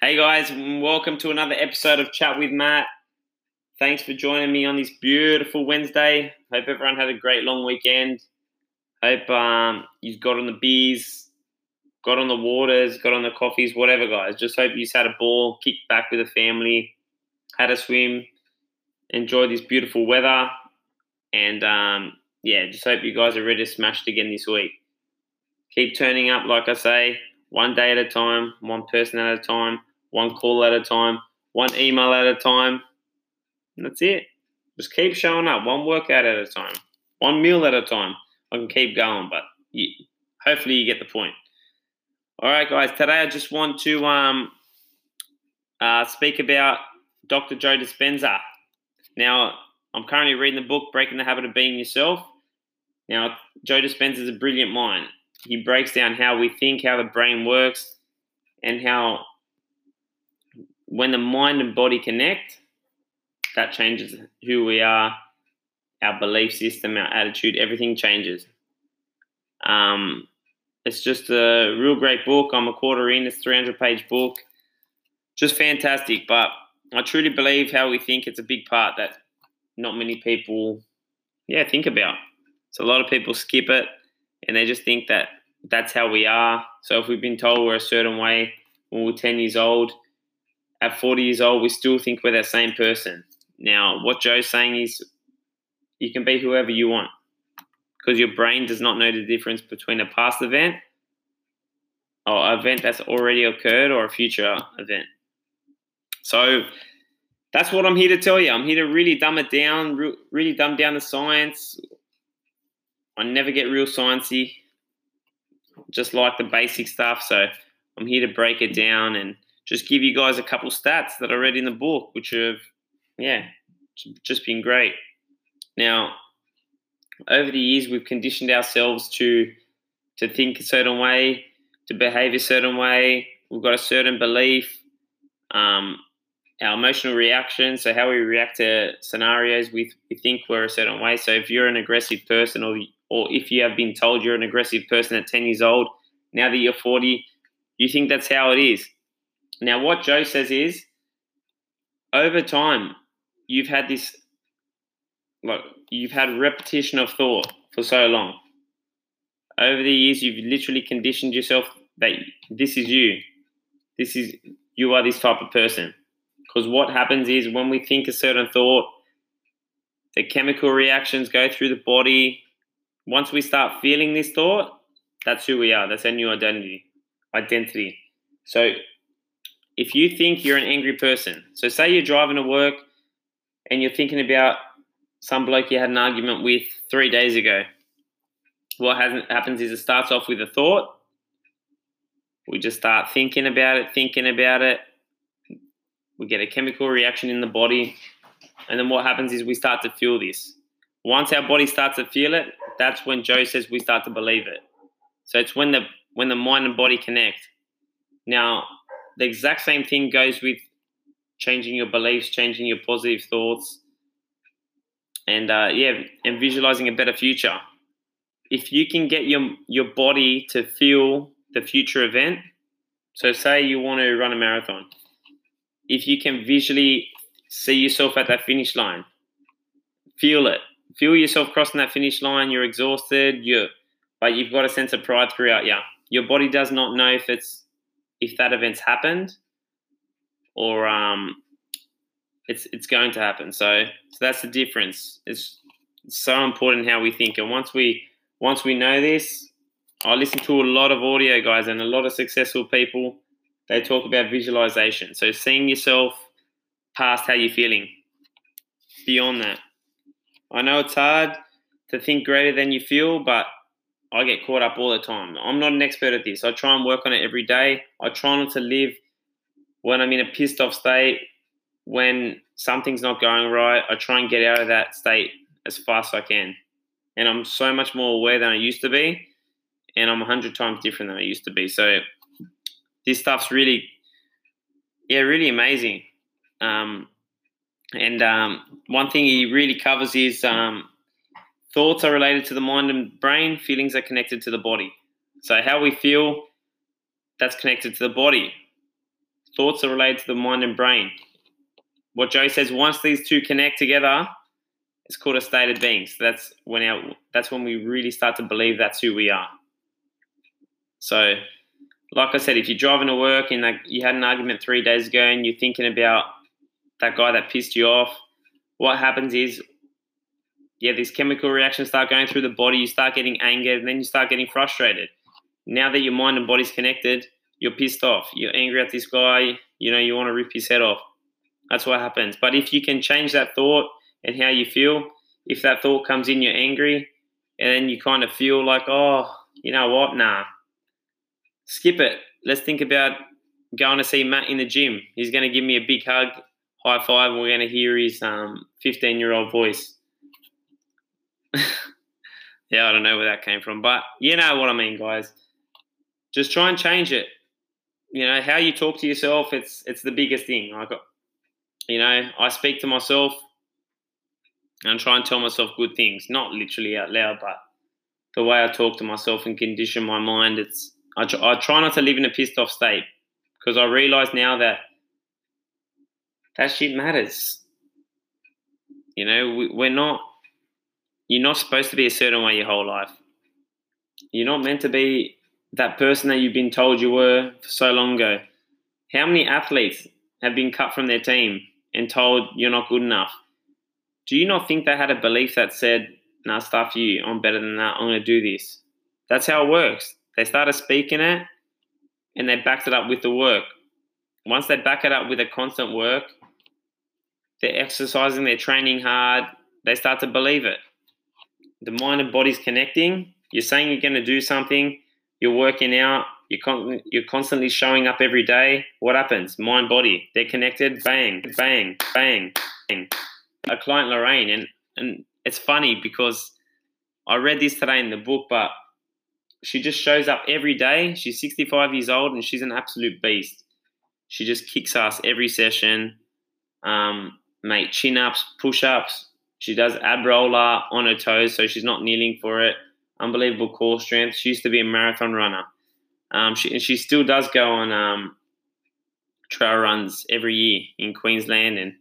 Hey guys, welcome to another episode of Chat with Matt. Thanks for joining me on this beautiful Wednesday. Hope everyone had a great long weekend. Hope um, you've got on the beers, got on the waters, got on the coffees, whatever, guys. Just hope you've had a ball, kicked back with the family, had a swim, enjoyed this beautiful weather, and um, yeah, just hope you guys are ready to smash it again this week. Keep turning up, like I say, one day at a time, one person at a time, one call at a time, one email at a time. And that's it. Just keep showing up, one workout at a time, one meal at a time. I can keep going, but you, hopefully you get the point. All right, guys. Today I just want to um, uh, speak about Dr. Joe Dispenza. Now, I'm currently reading the book Breaking the Habit of Being Yourself. Now, Joe Dispenza is a brilliant mind. He breaks down how we think, how the brain works, and how when the mind and body connect, that changes who we are, our belief system, our attitude, everything changes. Um, it's just a real great book. I'm a quarter in. It's 300 page book. Just fantastic. But I truly believe how we think it's a big part that not many people, yeah, think about. So a lot of people skip it and they just think that that's how we are. So if we've been told we're a certain way when we're 10 years old, at 40 years old, we still think we're that same person. Now, what Joe's saying is you can be whoever you want because your brain does not know the difference between a past event or an event that's already occurred or a future event. So that's what I'm here to tell you. I'm here to really dumb it down, really dumb down the science. I never get real sciencey, just like the basic stuff. So I'm here to break it down and just give you guys a couple stats that I read in the book, which have, yeah, just been great. Now, over the years, we've conditioned ourselves to to think a certain way, to behave a certain way. We've got a certain belief. Um, our emotional reaction, so how we react to scenarios, we, we think we're a certain way. So if you're an aggressive person, or or if you have been told you're an aggressive person at 10 years old, now that you're 40, you think that's how it is. Now, what Joe says is, over time, you've had this, like, you've had repetition of thought for so long. Over the years, you've literally conditioned yourself that this is you. This is, you are this type of person. Because what happens is when we think a certain thought, the chemical reactions go through the body. Once we start feeling this thought, that's who we are. That's our new identity. Identity. So if you think you're an angry person, so say you're driving to work and you're thinking about some bloke you had an argument with three days ago, what happens is it starts off with a thought. We just start thinking about it, thinking about it. We get a chemical reaction in the body. And then what happens is we start to feel this. Once our body starts to feel it, that's when Joe says we start to believe it. So it's when the when the mind and body connect. Now, the exact same thing goes with changing your beliefs, changing your positive thoughts, and uh, yeah, and visualizing a better future. If you can get your your body to feel the future event, so say you want to run a marathon, if you can visually see yourself at that finish line, feel it, feel yourself crossing that finish line. You're exhausted, you but you've got a sense of pride throughout you. Your body does not know if it's if that event's happened or um, it's it's going to happen. So so that's the difference. It's, it's so important how we think, and once we once we know this, I listen to a lot of audio guys and a lot of successful people. They talk about visualization. So seeing yourself past how you're feeling, beyond that. I know it's hard to think greater than you feel, but I get caught up all the time. I'm not an expert at this. I try and work on it every day. I try not to live when I'm in a pissed off state, when something's not going right. I try and get out of that state as fast as I can. And I'm so much more aware than I used to be. And I'm 100 times different than I used to be. So this stuff's really, yeah, really amazing. Um, and um, one thing he really covers is um, Thoughts are related to the mind and brain, feelings are connected to the body. So, how we feel, that's connected to the body. thoughts are related to the mind and brain. What Joe says, once these two connect together, it's called a state of being. So that's when our that's when we really start to believe that's who we are. So, like I said, if you're driving to work and like you had an argument three days ago and you're thinking about that guy that pissed you off, what happens is, yeah, these chemical reactions start going through the body. You start getting angered, and then you start getting frustrated. Now that your mind and body's connected, you're pissed off. You're angry at this guy. You know, you want to rip his head off. That's what happens. But if you can change that thought and how you feel, if that thought comes in, you're angry, and then you kind of feel like, oh, you know what? Nah, skip it. Let's think about going to see Matt in the gym. He's going to give me a big hug, high five, and we're going to hear his 15 um, year old voice. yeah, I don't know where that came from, but you know what I mean, guys. Just try and change it. You know how you talk to yourself. It's it's the biggest thing. I got, you know, I speak to myself and try and tell myself good things, not literally out loud, but the way I talk to myself and condition my mind. It's I, I try not to live in a pissed off state because I realize now that that shit matters. You know, we, we're not, you're not supposed to be a certain way your whole life. You're not meant to be that person that you've been told you were for so long ago. How many athletes have been cut from their team and told you're not good enough? Do you not think they had a belief that said, nah, stuff you, I'm better than that, I'm going to do this? That's how it works. They started speaking it and they backed it up with the work. Once they back it up with a constant work, they're exercising, they're training hard, they start to believe it. The mind and body's connecting. You're saying you're going to do something, you're working out, you're, con- you're constantly showing up every day. What happens? Mind, body, they're connected. Bang, bang, bang, bang. A client, Lorraine, and, and it's funny because I read this today in the book, but she just shows up every day. She's 65 years old and she's an absolute beast. She just kicks ass every session. Um, mate, chin ups, push ups. She does ab roller on her toes, so she's not kneeling for it. Unbelievable core strength. She used to be a marathon runner. Um, she, she still does go on um, trail runs every year in Queensland and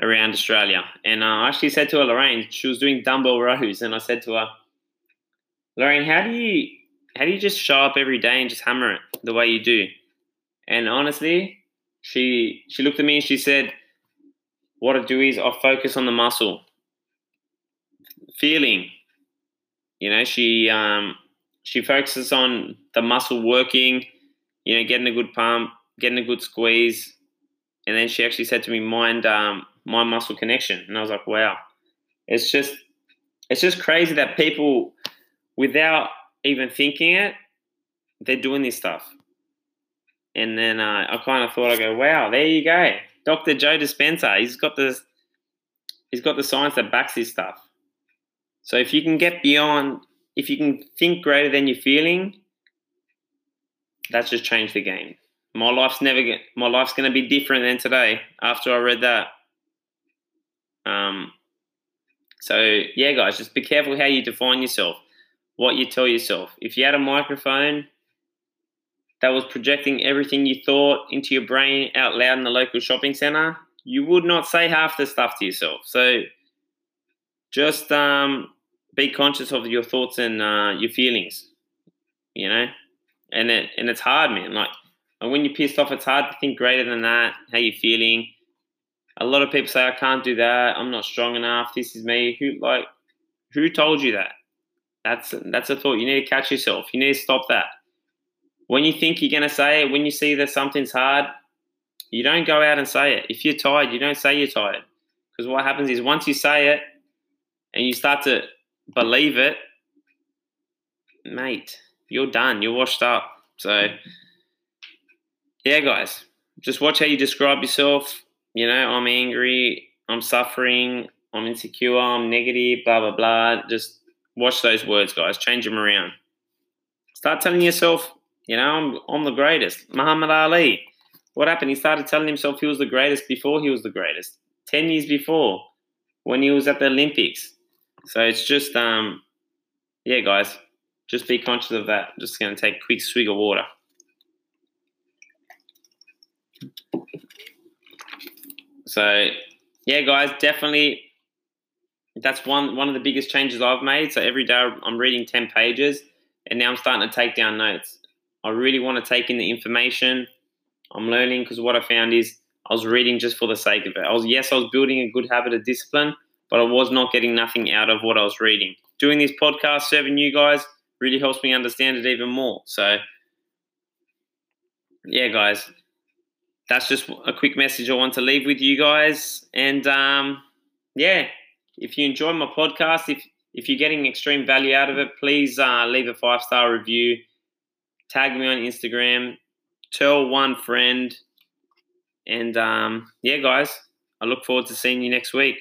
around Australia. And uh, I actually said to her, Lorraine, she was doing dumbbell rows, and I said to her, Lorraine, how do you how do you just show up every day and just hammer it the way you do? And honestly, she she looked at me and she said, What I do is I focus on the muscle. Feeling. You know, she um she focuses on the muscle working, you know, getting a good pump, getting a good squeeze. And then she actually said to me, mind um mind muscle connection. And I was like, wow. It's just it's just crazy that people without even thinking it, they're doing this stuff. And then uh, I kind of thought, I go, wow, there you go, Dr. Joe Dispenza. He's got the he's got the science that backs his stuff. So if you can get beyond, if you can think greater than you're feeling, that's just changed the game. My life's never get, my life's going to be different than today after I read that. Um. So yeah, guys, just be careful how you define yourself what you tell yourself. If you had a microphone that was projecting everything you thought into your brain out loud in the local shopping center, you would not say half the stuff to yourself. So just um, be conscious of your thoughts and uh, your feelings, you know. And it and it's hard, man. Like when you're pissed off, it's hard to think greater than that. How you feeling? A lot of people say, "I can't do that. I'm not strong enough. This is me." Who like who told you that? That's that's a thought. You need to catch yourself. You need to stop that. When you think you're to say it, when you see that something's hard, you don't go out and say it. If you're tired, you don't say you're tired. Because what happens is once you say it and you start to believe it, mate, you're done. You're washed up. So, yeah, guys, just watch how you describe yourself. You know, I'm angry, I'm suffering, I'm insecure, I'm negative, blah, blah, blah. Just Watch those words, guys. Change them around. Start telling yourself, you know, I'm, I'm the greatest. Muhammad Ali. What happened? He started telling himself he was the greatest before he was the greatest. 10 years before when he was at the Olympics. So it's just, um, yeah, guys, just be conscious of that. I'm just going to take a quick swig of water. So, yeah, guys, definitely. That's one one of the biggest changes I've made. So every day I'm reading ten pages, and now I'm starting to take down notes. I really want to take in the information I'm learning because what I found is I was reading just for the sake of it. I was yes, I was building a good habit of discipline, but I was not getting nothing out of what I was reading. Doing this podcast, serving you guys, really helps me understand it even more. So, yeah, guys, that's just a quick message I want to leave with you guys. And um, yeah, if you enjoy my podcast, if if you're getting extreme value out of it, please uh, leave a five star review. Tag me on Instagram. Tell one friend. And um, yeah, guys, I look forward to seeing you next week.